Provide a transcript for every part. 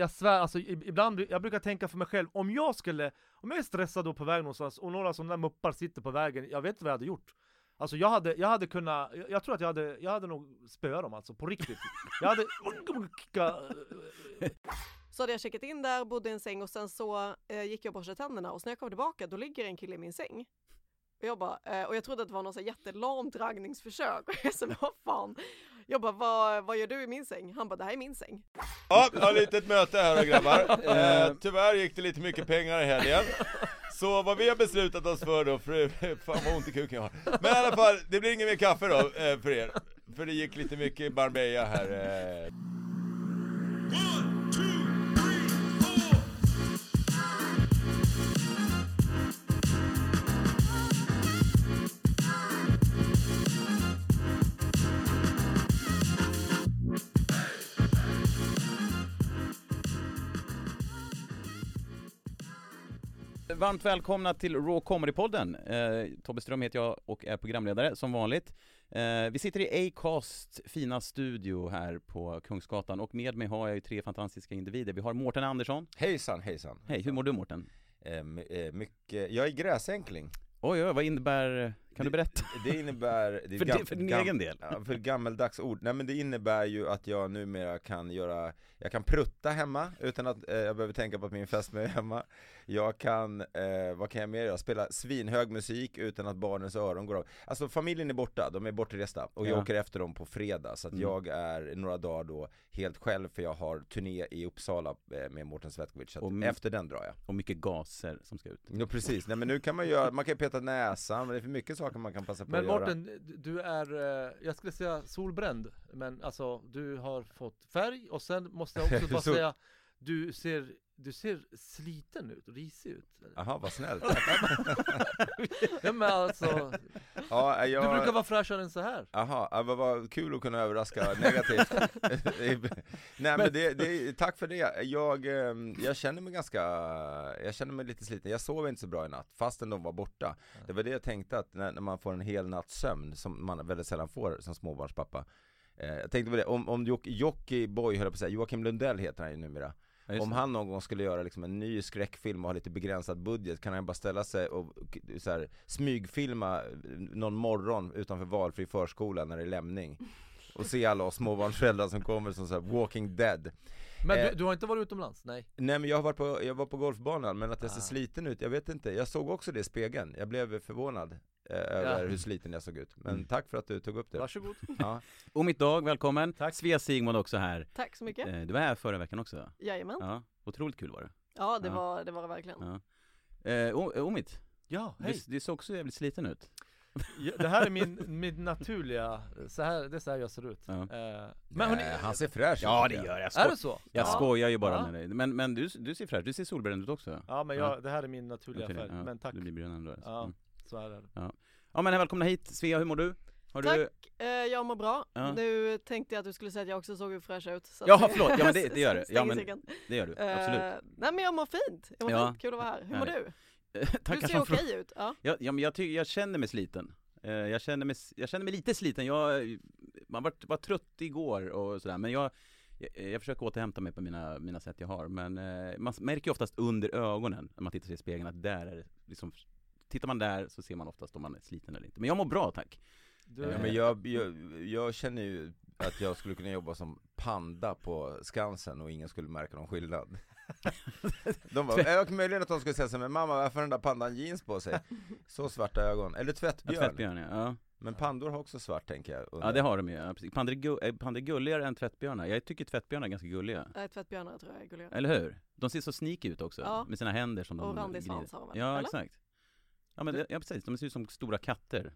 Jag svär, alltså ibland, jag brukar tänka för mig själv, om jag skulle, om jag är stressad då på väg någonstans och några sådana där muppar sitter på vägen, jag vet inte vad jag hade gjort. Alltså jag hade, jag hade kunnat, jag, jag tror att jag hade, jag hade nog spöat dem alltså, på riktigt. Jag hade Så hade jag checkat in där, bodde i en säng och sen så eh, gick jag och borstade tänderna och sen när jag kom tillbaka då ligger en kille i min säng. Och jag bara, eh, och jag trodde att det var något jättelamt raggningsförsök. Och jag sa, vad fan? Jag bara, vad, vad gör du i min säng? Han bara, det här är min säng. Ja, jag har lite ett möte här då grabbar. Eh, tyvärr gick det lite mycket pengar i helgen. Så vad vi har beslutat oss för då, för, fan vad ont i kuken jag har. Men i alla fall, det blir ingen mer kaffe då eh, för er. För det gick lite mycket i Marbella här. Eh. Varmt välkomna till Raw Comedy-podden. Eh, Tobbe Ström heter jag och är programledare som vanligt. Eh, vi sitter i Acast fina studio här på Kungsgatan och med mig har jag ju tre fantastiska individer. Vi har Mårten Andersson. Hejsan hejsan. Hej, hur mår du Mårten? Eh, my- eh, mycket, jag är gräsänkling. Oj, oj, vad innebär, kan du berätta? Det innebär... Det För gam- för din egen del? Ja, för gammeldags ord. Nej men det innebär ju att jag numera kan göra, jag kan prutta hemma utan att eh, jag behöver tänka på att min fästmö är hemma. Jag kan, eh, vad kan jag mer göra? Spela svinhög musik utan att barnens öron går av. Alltså familjen är borta, de är bortresta och jag Ja. åker efter dem på fredag så att Mm. jag är några dagar då helt själv för jag har turné i Uppsala eh, med Mårten Svetkovic. Så Och efter den drar jag. Och mycket gaser som ska ut. Ja precis, nej men nu kan man göra, man kan peta näsan, men det är för mycket saker man kan passa på Men att göra. Mårten, du är, eh, jag skulle säga solbränd, men alltså du har fått färg och sen måste jag också bara säga, du ser, du ser sliten ut, risig ut. Jaha, vad snällt. ja men alltså, ja, jag... du brukar vara fräschare än så här. Jaha, ja, vad, vad kul att kunna överraska negativt. Nej men det, det, tack för det. Jag, eh, jag känner mig ganska, jag känner mig lite sliten. Jag sov inte så bra i natt, fastän de var borta. Det var det jag tänkte att när, när man får en hel natts sömn, som man väldigt sällan får som småbarnspappa. Eh, jag tänkte på det, om, om Jock- Jockiboi, höll jag på att säga, Joakim Lundell heter han ju numera. Ja, Om han någon gång skulle göra liksom en ny skräckfilm och ha lite begränsad budget kan han bara ställa sig och så här, smygfilma någon morgon utanför valfri förskola när det är lämning och se alla oss småbarnsföräldrar som kommer som så här walking dead Men Eh. du, du har inte varit utomlands? Nej? Nej men jag har varit på, jag var på golfbanan men att jag ser Ah. sliten ut, jag vet inte, jag såg också det i spegeln, jag blev förvånad eh, över Ja. hur sliten jag såg ut Men Mm. tack för att du tog upp det Varsågod. ja. Och mitt dag, välkommen. Tack. Svea Sigmund också här. Tack så mycket. Eh, du var här förra veckan också. Jajamän. Ja, otroligt kul var det. Ja, det Ja. var det var det verkligen. Ja. Eh, O- Omid, Ja, du, hej! du ser också jävligt sliten ut. Ja, Det här är min, min naturliga, så här, det är så här jag ser ut. Ja. Eh, Men Nej, hörni, han ser fräsch ut Ja det gör jag. är det så? jag Ja. skojar ju bara Ja. med dig. Men, men du, du ser fräsch, du ser solbränd ut också. Ja men jag, det här är min naturliga färg, ja, men tack. Du blir brun ändå. Ja. Mm. Så är det. Ja men välkomna hit, Svea hur mår du? Har Tack, du... eh, jag mår bra. Ja. Nu tänkte jag att du skulle säga att jag också såg fräsch ut. så att det- förlåt. Ja, men det- det gör du. Ja, men-. Det gör du, Eh, absolut. nej men jag mår fint. Jag mår Ja. fint, kul att vara här. Hur mår du? Tackar Du ser okej fråga. ut. Ja. Ja, ja men jag, ty- jag känner mig sliten. Eh, Jag känner mig, jag känner mig lite sliten. Jag man var, var trött igår och sådär, men jag jag, jag försöker återhämta mig på mina, mina sätt jag har, men eh, man märker ju oftast under ögonen när man tittar sig i spegeln att där är det liksom Tittar man där så ser man oftast om man är sliten eller inte. Men jag mår bra tack. Du, Ja, men jag, jag, jag känner ju att jag skulle kunna jobba som panda på Skansen och ingen skulle märka någon skillnad. De bara, äh, möjligen att de skulle säga så men mamma varför har den där pandan jeans på sig? Så svarta ögon, eller Ja, tvättbjörn. tvättbjörn ja. ja. Men pandor har också svart tänker jag. Ja det har de ju, ja. Pandor är, gu- eh, pandor är gulligare än tvättbjörnar. Jag tycker tvättbjörnar är ganska gulliga. Nej, tvättbjörnar tror jag är gulliga. Eller hur? De ser så sneaky ut också, Ja. med sina händer som Och de randig glider. svans har de Ja eller? exakt. Ja men det, ja precis, de ser ut som stora katter.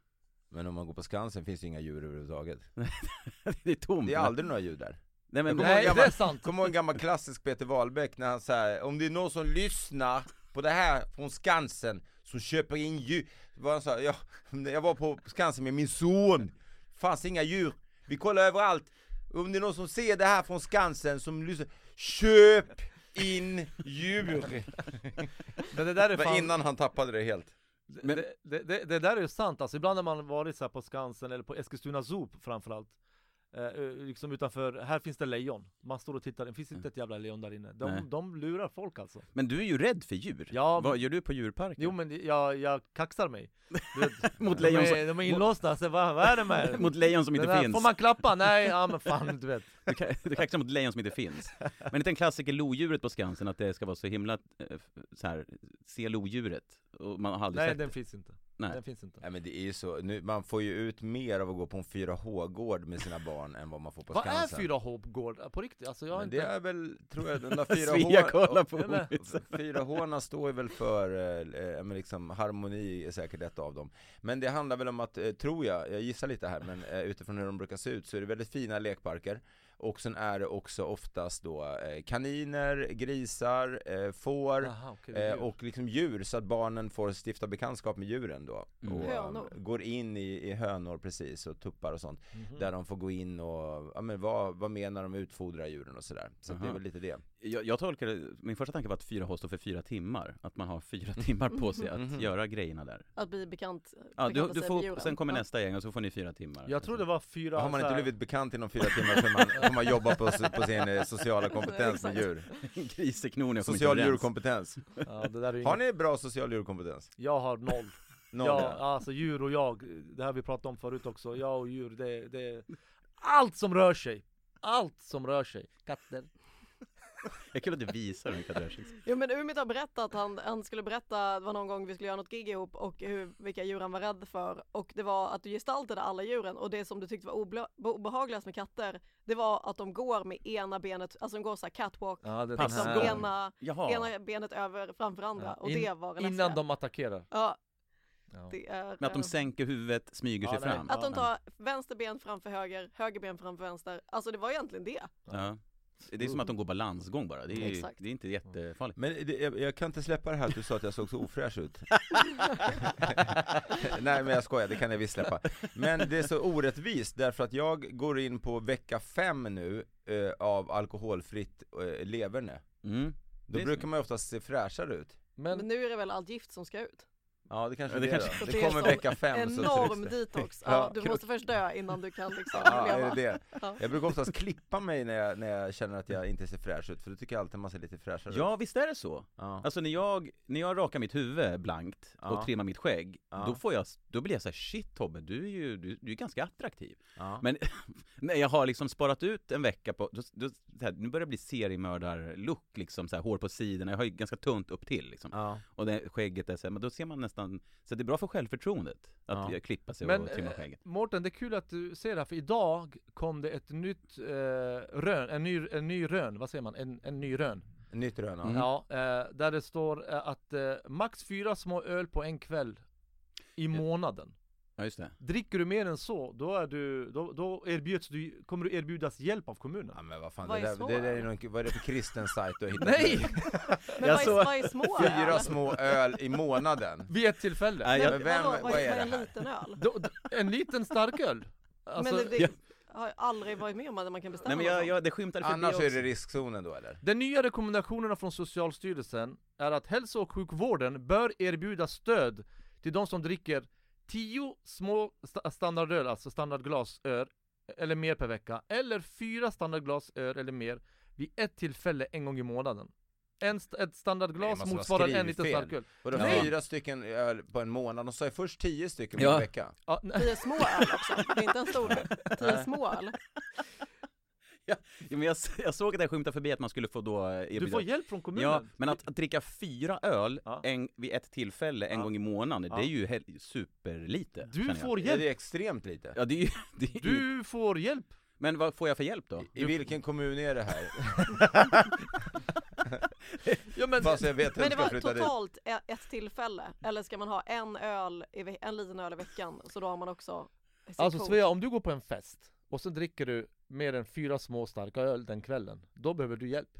Men om man går på Skansen finns det inga djur överhuvudtaget. det är tomt. Det är aldrig några djur där. Nej men, Jag Nej, gammal- det är sant! Kommer ihåg en gammal klassisk Peter Wahlbeck när han säger om det är någon som lyssnar på det här från Skansen som köper in djur. Vad han sa, ja, jag var på Skansen med min son, fanns inga djur. Vi kollar överallt. Om det är någon som ser det här från Skansen som lyssnar, köp in djur! Men det där är fan, innan han tappade det helt. Men det, det, det, det där är ju sant alltså, ibland har man varit så på Skansen eller på Eskilstuna Zoo framförallt eh, eh, Liksom utanför, här finns det lejon Man står och tittar, det finns inte ett jävla lejon där inne. Nej. De, de lurar folk alltså men du är ju rädd för djur. Ja, Vad gör du på djurparken? Jo men jag, jag kaxar mig vet, Mot de, lejon som, är, de är inlåsta, så vad, vad är det med mot lejon som Den inte där, finns. Får man klappa? Nej, ja men fan du vet Du ka- Du kaxar mot lejon som inte finns. Men inte en klassiker lodjuret på Skansen, att det ska vara så himla, eh, så här, se lodjuret. Och man har aldrig Nej sett den det. finns inte Nej. Den finns inte Nej men det är ju så, nu, man får ju ut mer av att gå på en 4H-gård med sina barn än vad man får på Vad är Skansen. 4H-gård? På riktigt? Alltså jag har Men inte det är väl, tror jag, de där Svea 4H... kollar på Ja, men- Moritz. 4H står ju väl för, eh, eh, men liksom harmoni är säkert ett av dem Men det handlar väl om att, eh, tror jag, jag gissar lite här men eh, utifrån hur de brukar se ut så är det väldigt fina lekparker Och sen är det också oftast då eh, kaniner, grisar, eh, får det är Eh, djur. och liksom djur så att barnen får stifta bekantskap med djuren då Mm. och Hönor. um, går in i, i hönor precis och tuppar och sånt Mhm. Där de får gå in och, ja men vad, vad menar de utfodrar djuren och sådär Så att det är Aha. väl lite det Jag, jag tolkar det, min första tanke var att 4H står för fyra timmar. Att man har fyra timmar på sig att Mhm. göra grejerna där. Att bli bekant, Ja, du, du får, sen kommer nästa gäng och så får ni fyra timmar. Jag tror det var fyra Har man inte blivit bekant inom fyra timmar så man, får man jobba på, på sin eh, sociala kompetens med djur jag kommer Social djurkompetens ja, det där är ju Har inget- ni bra social djurkompetens? Jag har noll Noll ja, ja. alltså djur och jag, det här har vi pratat om förut också, jag och djur, det, det Allt som rör sig! Allt som rör sig! Katter Jag kul att du visar hur rör sig. Jo men Umit har berättat, han, han skulle berätta, det var någon gång vi skulle göra något gig ihop och hur, vilka djur han var rädd för och det var att du gestaltade alla djuren och det som du tyckte var obe- obehagligast med katter det var att de går med ena benet, alltså de går så här catwalk, Ja, det liksom ena, Jaha. ena benet över framför andra Ja, och in- det var det Innan läskiga. de attackerar Ja, ja. är... Men att de eh, sänker huvudet, smyger Ja, sig nej. fram. Att de tar vänster ben framför höger, höger ben framför vänster. Alltså det var egentligen det. Ja. Det är som att de går balansgång bara, det är, Exakt. det är inte jättefarligt. Men det, jag, jag kan inte släppa det här att du sa att jag såg så ofräsch ut Nej men jag skojar, det kan jag visst släppa Men det är så orättvist därför att jag går in på vecka fem nu eh, av alkoholfritt eh, leverne Mm. Då brukar man ju oftast se fräschare ut Men, Men, nu är det väl allt gift som ska ut. Ja det kanske det, det är kanske- Det det är kommer vecka fem så Enorm trycks det. detox. Ja, Ja, du måste först dö innan du kan liksom Ja, är leva. det det? Ja. Jag brukar oftast klippa mig när jag, när jag känner att jag inte ser fräsch ut, för då tycker jag alltid man ser lite fräschare ut Ja, visst är det så? ja. Alltså när jag, när jag rakar mitt huvud blankt Ja. och trimmar mitt skägg, Ja. då får jag, då blir jag så här: shit Tobbe, du är ju, du, du är ganska attraktiv. ja. Men när jag har liksom sparat ut en vecka på, då, då, så här, nu börjar det bli seriemördar-look liksom, så här, hår på sidorna, jag har ju ganska tunt upp till liksom. ja. Och det, skägget är så här, men då ser man nästan, så det är bra för självförtroendet att Ja. klippa sig men och trimma eh, skägget. Mårten, det är kul att du ser det här, för idag kom det ett nytt eh, rön, en ny, en ny rön, vad säger man? En, en ny rön Nytt rön ja. Mm. Ja, eh, där det står eh, att eh, max fyra små öl på en kväll i månaden Ja just det. Dricker du mer än så, då, är du, då, då erbjuds du, kommer du erbjudas hjälp av kommunen Ja men vad fan, Vad det är där, det där är någon, vad är det för kristen sajt du har hittat Nej! Men Jag vad, är, vad är små Fyra öl? små öl i månaden Vid ett tillfälle Nej, jag- Men vem- vadå, vad, vad är, en det här? liten öl? då, då, En liten starköl alltså, men det, det ja. har jag aldrig varit med om att man kan bestämma Nej men jag, jag, det skymtade förbi Annars också. är det riskzonen då eller? De nya rekommendationerna från Socialstyrelsen är att hälso och sjukvården bör erbjuda stöd till de som dricker 10 små sta- standardöl, alltså standardglas öl, eller mer per vecka, eller fyra standardglas öl eller mer vid ett tillfälle en gång i månaden. en, st- ett standardglas motsvarar en fel. starköl. Vadå Nej. fyra stycken öl på en månad? De sa ju först tio stycken på Ja. en vecka. Ja. Tio små öl också, det är inte en stor öl. Tio små öl. Ja, men jag, jag såg att det skymtade förbi att man skulle få då eh, erbjuda Du får hjälp från kommunen. Ja, men att, att dricka fyra öl Ja. en, vid ett tillfälle en Ja. gång i månaden, Ja. det är ju hel, superlite Du får Är hjälp. det extremt lite? Ja det är det är ju Du får hjälp. Men vad får jag för hjälp då? I, vilken kommun är det här? Ja, men, så jag vet Men det var flytta dit. totalt e- ett tillfälle, eller ska man ha en öl, i en liten öl i veckan, så då har man också alltså. Svea, om du går på en fest och sen dricker du mer än fyra små starka öl den kvällen, då behöver du hjälp.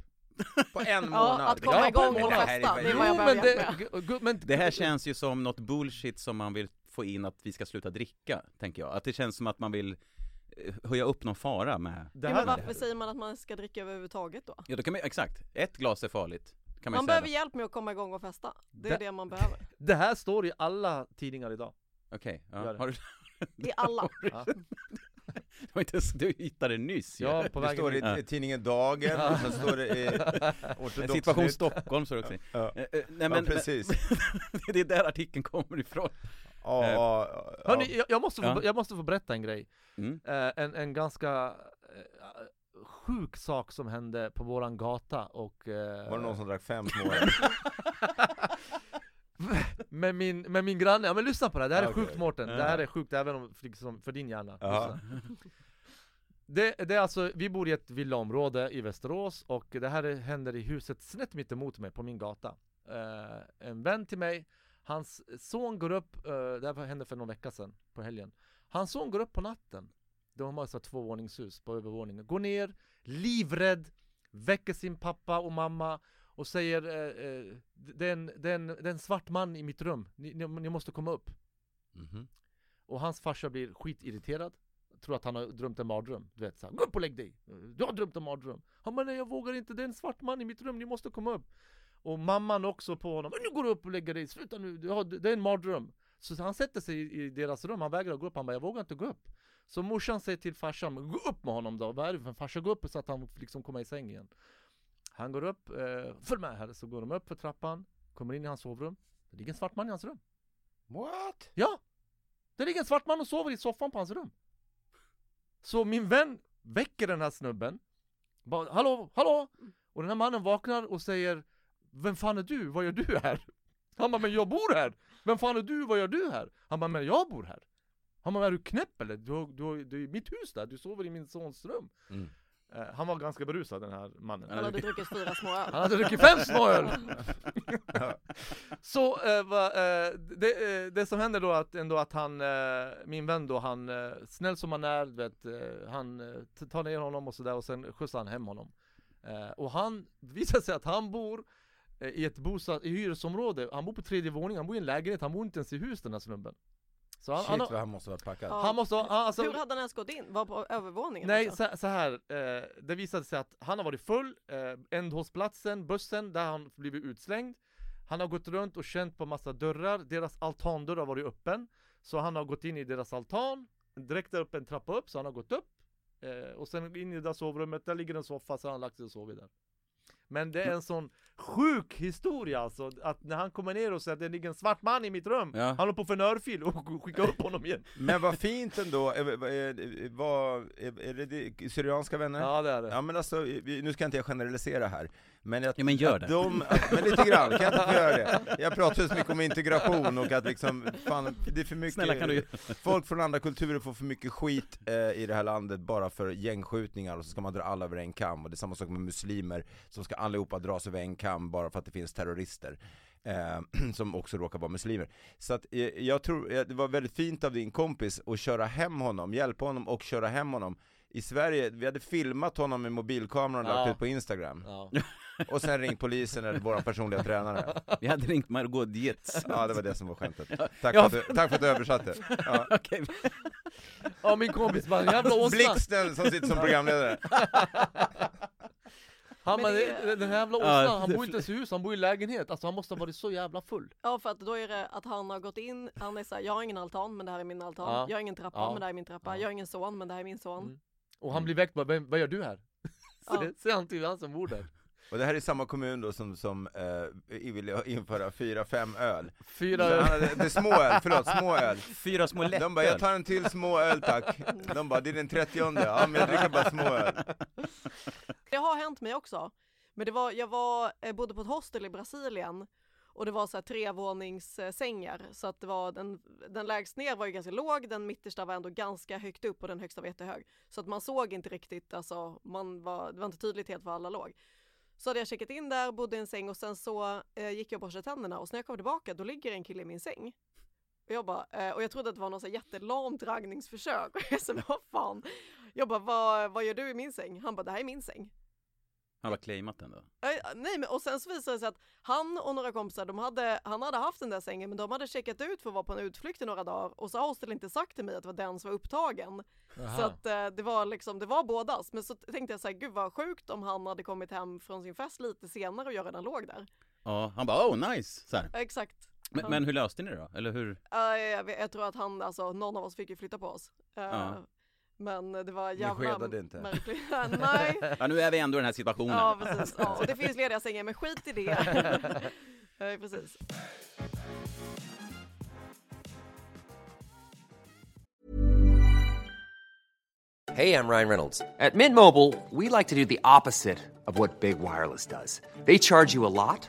På en Ja, månad? att komma Ja, på en igång och festa, det är Jo, vad jag Jo, men det, men Det här känns ju som något bullshit som man vill få in att vi ska sluta dricka, tänker jag. Att det känns som att man vill eh, höja upp någon fara med det Ja, här, men varför säger man att man ska dricka överhuvudtaget då? Ja då kan man, exakt, ett glas är farligt kan man, Man behöver hjälp med att komma igång och festa. Det är Det- det man behöver. det här står i alla tidningar idag. Okej, Gör ja. det. har du, I alla. Ja. du, har inte, du hittade det nyss ju. Ja, på Det vägen står i. Ja. tidningen Dagen, och sen står det i Ortodox Situation Nytt. Stockholm står det också. Ja. Eh, eh, Nej, Ja, men, precis. men, det är där artikeln kommer ifrån. Ja, Eh, ja, ja. Hörni, jag, jag, måste få, Ja. jag måste få berätta en grej. Mm. Eh, en, en ganska eh, sjuk sak som hände på våran gata och... eh, Var det någon som drack fem små med, min, med min granne, ja men lyssna på det här, det här är Okej. sjukt Mårten, det här är sjukt även om, liksom, för din hjärna. Ja. Det, det är alltså, vi bor i ett villaområde i Västerås och det här är, händer i huset snett mitt emot mig på min gata. Eh, En vän till mig, hans son går upp, eh, det här hände för någon vecka sedan, på helgen. Hans son går upp på natten. De har alltså två våningshus på övervåningen, går ner, livrädd Väcker sin pappa och mamma och säger eh, eh, det, är en, det, är en, det är en svart man i mitt rum, ni, ni, ni måste komma upp. Mhm. Och hans farsa blir skitirriterad. Tror att han har drömt en mardröm. Du vet såhär, gå upp och lägg dig! Du har drömt en mardröm. Han bara, nej jag vågar inte, det är en svart man i mitt rum, ni måste komma upp. Och mamman också på honom, nu går du upp och lägger dig, sluta nu, du har, det är en mardröm. Så han sätter sig i, deras rum, han vägrar gå upp, han bara, jag vågar inte gå upp. Så morsan säger till farsan, gå upp med honom då, vad är det för farsa? Gå upp så att han liksom kommer i säng igen Han går upp, eh, följ med här, så går de upp för trappan Kommer in i hans sovrum Det ligger en svart man i hans rum What? Ja! Det ligger en svart man och sover i soffan på hans rum Så min vän väcker den här snubben bara, Hallå, hallå! Och den här mannen vaknar och säger Vem fan är du? Vad gör du här? Han bara, men jag bor här! Vem fan är du? Vad gör du här? Han bara, men jag bor här Han bara, är du knäpp eller? Du, du, det är mitt hus där, du sover i min sons rum Mm. Eh, Han var ganska berusad den här mannen Han hade druckit fyra små öl. han hade druckit fem små öl! Så eh, va, eh, det, eh, det som händer då att, ändå att han, eh, min vän då, han, eh, snäll som han är, vet, eh, han tar ner honom och sådär och sen skjutsar han hem honom. Eh, och han, det visar sig att han bor eh, i ett bostad, i hyresområde, han bor på tredje våningen, han bor i en lägenhet, han bor inte ens i hus den här snubben. Så han, Shit han, vad har, han måste varit packad. Ja. han måste ha, han, alltså, Hur hade han ens gått in? Var på övervåningen? Nej, alltså? så, så här. Eh, det visade sig att han har varit full, eh, ändhållsplatsen, bussen, där har han blivit utslängd. Han har gått runt och känt på massa dörrar, deras altandörr har varit öppen. Så han har gått in i deras altan, direkt där uppe en trappa upp, så han har gått upp. Eh, och sen in i det där sovrummet, där ligger en soffa, så har han lagt sig och sovit där. Men det är en sån sjuk historia alltså, att när han kommer ner och säger att det ligger en svart man i mitt rum, Ja. han håller på för en örfil och skickar upp honom igen. Men vad fint ändå, är, är, är, vad- är, är det det syrianska vänner? Ja det är det. Ja men alltså, nu ska inte jag generalisera här, men att, Ja, men gör att det. de, att, men lite grann, kan jag inte få göra det? Jag pratar ju så mycket om integration och att liksom, fan, det är för mycket, Snälla, kan du- folk från andra kulturer får för mycket skit eh, i det här landet bara för gängskjutningar och så ska man dra alla över en kam, och det är samma sak med muslimer, som ska allihopa dras över en kam bara för att det finns terrorister. Eh, som också råkar vara muslimer. Så att eh, jag tror, eh, det var väldigt fint av din kompis att köra hem honom, hjälpa honom och köra hem honom i Sverige, vi hade filmat honom med mobilkameran och Ja. lagt ut på Instagram Ja. Och sen ringt polisen eller vår personliga tränare Vi hade ringt Margot Dietz. Ja det var det som var skämtet Tack, Ja. för, att du, tack för att du översatte ja. Okej. Ja min kompis bara, jävla åsna! Blixten som sitter som programledare Han Men bara, det- den här jävla Ja, åsnan, han bor inte ens i hus, han bor i lägenhet. Alltså han måste ha varit så jävla full. Ja för att då är det att han har gått in, han är såhär, jag har ingen altan men det här är min altan. Ja. Jag har ingen trappa Ja. men det här är min trappa. Ja. Jag har ingen son men det här är min son. Mm. Och han blir väckt bara, "Vem- vad gör du här? Ja. Så Säger han till han som bor där. Och det här är samma kommun då som, som eh, ville införa fyra, fem öl. Fyra hade- Det är små öl, förlåt, små öl. Fyra små lättöl. De bara, jag tar en till små öl tack. De bara, det är den trettionde, ja men jag dricker bara små öl. Det har hänt mig också. Men det var, jag var, jag bodde på ett hostel i Brasilien och det var så här trevåningssängar så att det var den, den lägst ner var ju ganska låg, den mittersta var ändå ganska högt upp och den högsta var jättehög. Så att man såg inte riktigt, alltså man var, det var inte tydligt helt var alla låg. Så hade jag checkat in där, bodde i en säng och sen så eh, gick jag och borstade tänderna och sen när jag kom tillbaka då ligger en kille i min säng. Och jag bara, eh, och jag trodde att det var något så här jättelamt raggningsförsök och jag sa vad fan. Jag bara, vad, vad gör du i min säng? Han bara, det här är min säng. Han har claimat den då. Nej men och sen så visade det sig att han och några kompisar, de hade, han hade haft den där sängen men de hade checkat ut för att vara på en utflykt i några dagar och så har hostel inte sagt till mig att det var den som var upptagen. Så att eh, det var liksom, det var bådas. Men så tänkte jag så här, gud vad sjukt om han hade kommit hem från sin fest lite senare och jag redan låg där. Ja, han bara oh nice! Så här. Exakt. Men, men hur löste ni det då? Eller hur? Eh, jag, jag tror att han, alltså någon av oss fick ju flytta på oss. Eh, Ja. Men det var jävla skedade inte. märkligt. Nej, Ja nu är vi ändå i den här situationen. ja precis. Ja, och det finns lediga sängar men skit i det. Eh, precis. Hey, I'm Ryan Reynolds. At Mint Mobile, we like to do the opposite of what Big Wireless does. They charge you a lot,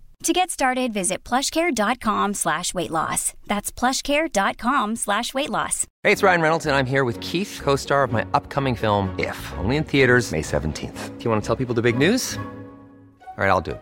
To get started, visit plushcare.com slash weight loss. That's plushcare.com slash weight loss. Hey, it's Ryan Reynolds, and I'm here with Keith, co star of my upcoming film, If, only in theaters, May 17th. Do you want to tell people the big news? All right, I'll do it.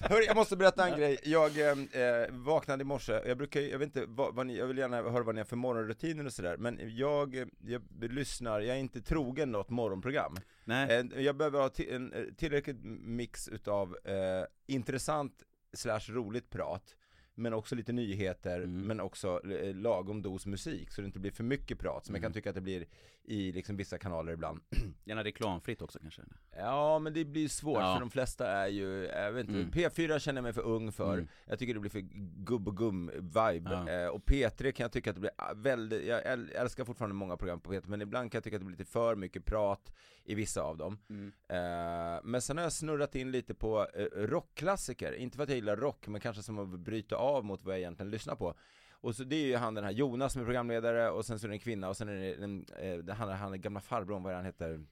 Hörru, jag måste berätta en grej. Jag eh, vaknade i morse, jag brukar jag vet inte vad, vad ni, jag vill gärna höra vad ni har för morgonrutiner och sådär, men jag, eh, jag lyssnar, jag är inte trogen något morgonprogram. Nej. Eh, Jag behöver ha en eh, tillräckligt mix utav eh, intressant slash roligt prat, men också lite nyheter, Mm. men också eh, lagom dos musik, så det inte blir för mycket prat, som jag kan Mm. tycka att det blir i liksom vissa kanaler ibland. Gärna reklamfritt också kanske. Ja men det blir svårt Ja. för de flesta är ju, jag vet inte, Mm. P4 känner jag mig för ung för, Mm. jag tycker det blir för gubb och gum vibe, Ja. eh, och P3 kan jag tycka att det blir ah, väldigt, jag äl- älskar fortfarande många program på P3 men ibland kan jag tycka att det blir lite för mycket prat i vissa av dem. Mm. Eh, men sen har jag snurrat in lite på eh, rockklassiker, inte för att jag gillar rock men kanske som att bryta av mot vad jag egentligen lyssnar på. Och så det är ju han den här Jonas som är programledare och sen så är det en kvinna och sen är det den, eh, det- han, han är gamla farbrorn, vad är han heter?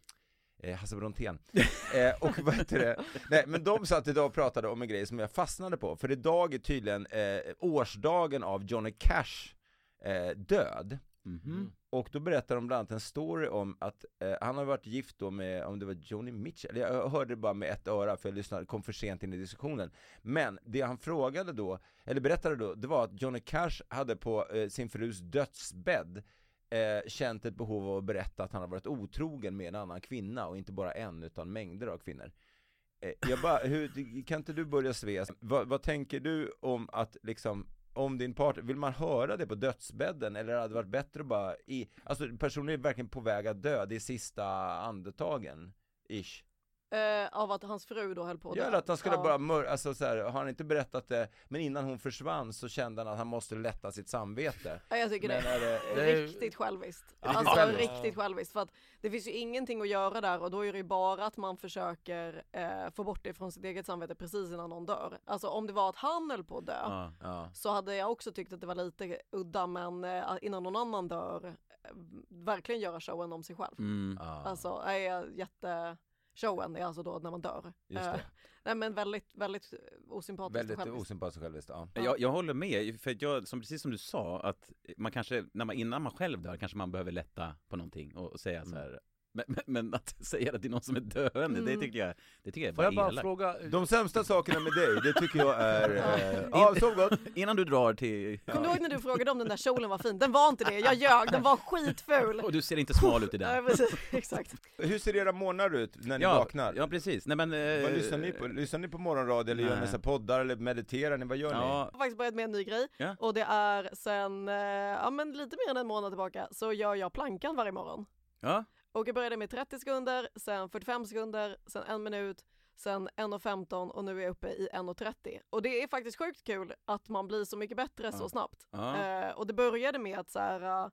Eh, Hasse Brontén. eh, och vad heter det? Nej men de satt idag och pratade om en grej som jag fastnade på, för idag är tydligen eh, årsdagen av Johnny Cash eh, Mm -hmm. Och då berättar de bland annat en story om att eh, han har varit gift då med, om det var Joni Mitchell, jag hörde det bara med ett öra för jag lyssnade, kom för sent in i diskussionen. Men det han frågade då, eller berättade då, det var att Johnny Cash hade på eh, sin frus dödsbädd eh, känt ett behov av att berätta att han har varit otrogen med en annan kvinna och inte bara en utan mängder av kvinnor. Eh, jag bara, hur, kan inte du börja Svea? vad, vad tänker du om att liksom om din partner, vill man höra det på dödsbädden eller hade det varit bättre att bara i, alltså personen är verkligen på väg att dö, det är sista andetagen, ish. Eh, av att hans fru då höll på att Ja, dö. eller att han skulle Ja. bara mör, alltså så här, har han inte berättat det, men innan hon försvann så kände han att han måste lätta sitt samvete. Ja, jag tycker Men det är det- det är- riktigt själviskt. Riktigt Alltså själviskt. riktigt själviskt. För att det finns ju ingenting att göra där och då är det ju bara att man försöker eh, få bort det från sitt eget samvete precis innan någon dör. Alltså om det var att han höll på att dö Ja. Ja. så hade jag också tyckt att det var lite udda men eh, innan någon annan dör eh, verkligen göra showen om sig själv. Mm. Ja. Alltså är jätte showen är alltså då när man dör. Just Eh, det. nej men väldigt, väldigt osympatiskt och Väldigt själviskt. osympatiskt och själviskt, ja. Jag, jag håller med, för jag, som, precis som du sa, att man kanske, när man, innan man själv dör, kanske man behöver lätta på någonting och, och säga så här men, men, men att säga det till någon som är döende, det Mm. tycker jag, det tycker jag är Får bara jag bara elakt. fråga, De sämsta sakerna med dig, det tycker jag är, eh, ja, sov gott! Innan du drar till... Kommer du ihåg när du frågade om den där kjolen var fin? Den var inte det, jag ljög, den var skitful. Och du ser inte smal ut i Nej den. precis, exakt. Hur ser era morgnar ut när ni Ja, vaknar? ja precis, nej men... eh, Vad lyssnar ni på? Lyssnar ni på morgonradio eller gör ni Nej. så poddar eller mediterar ni? Vad gör ni? Ja, Jag har faktiskt börjat med en ny grej Ja. och det är sen, eh, ja men lite mer än en månad tillbaka så gör jag plankan varje morgon. ja, Och jag började med 30 sekunder, sen 45 sekunder, sen en minut, sen 1.15 och nu är jag uppe i 1.30. Och det är faktiskt sjukt kul att man blir så mycket bättre så Ja. snabbt. ja. Eh, och det började med att så här, uh,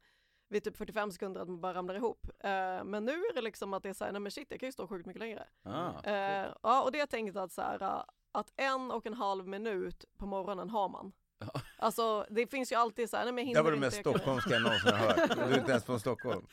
vid typ 45 sekunder att man bara ramlar ihop. Eh, men nu är det liksom att det är så här, nej men shit jag kan ju stå sjukt mycket längre. ja. Eh, ja och det jag tänkt att så här, uh, att en och en halv minut på morgonen har man. Ja. Alltså det finns ju alltid så här, nej men jag Det hinner var det inte. mest jag kan- stockholmska jag någonsin har hört. Du är inte ens från Stockholm.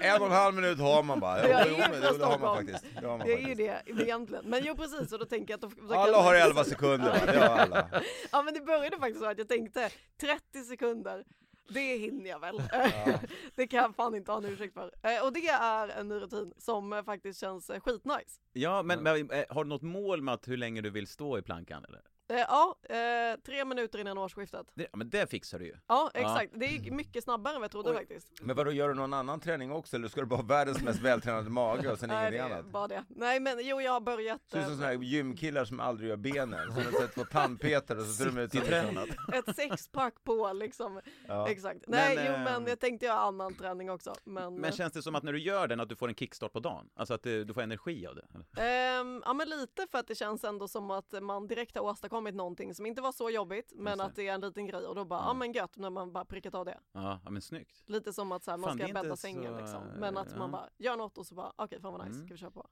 En och en halv minut har man bara. Jag är Jo, ju men från det, det har man faktiskt. Det har man Det är ju faktiskt. det egentligen. Men jo precis, och då tänker jag att då, Alla har 11 sekunder va? Det har alla. Ja men det började faktiskt så att jag tänkte 30 sekunder, det hinner jag väl. det kan jag fan inte ha en ursäkt för. Eh, Och det är en ny rutin som eh, faktiskt känns eh, skitnice. ja men, men har du något mål med att hur länge du vill stå i plankan eller? Eh, Ja, eh, tre minuter innan årsskiftet. Det, ja, men det fixar du ju. Ja exakt, det är mycket snabbare än vad jag trodde Oj. faktiskt. Men vadå, gör du någon annan träning också eller ska du bara ha världens mest vältränade mage och sen Nej, ingenting annat? bara det. Nej men jo jag har börjat Ser ut eh, som sådana här gymkillar som aldrig gör benen, som har sett två tandpetare och så ser de ut som Citytränat. ett sexpack på liksom. Ja. Exakt. Nej Men, jo eh, men jag tänkte göra annan träning också. Men, Men känns det som att när du gör den att du får en kickstart på dagen? Alltså att du, du får energi av det? eller? Ehm, ja men lite för att det känns ändå som att man direkt har åstadkommit någonting som inte var så jobbigt men att det är en liten grej och då bara, ja Mm. men gött när man bara prickat av det. Ja, men snyggt. Lite som att så här, man Fan, ska bädda så- sängen liksom. Men att man ja. bara gör något och så bara, okej fan vad nice, Mm. ska vi köra på.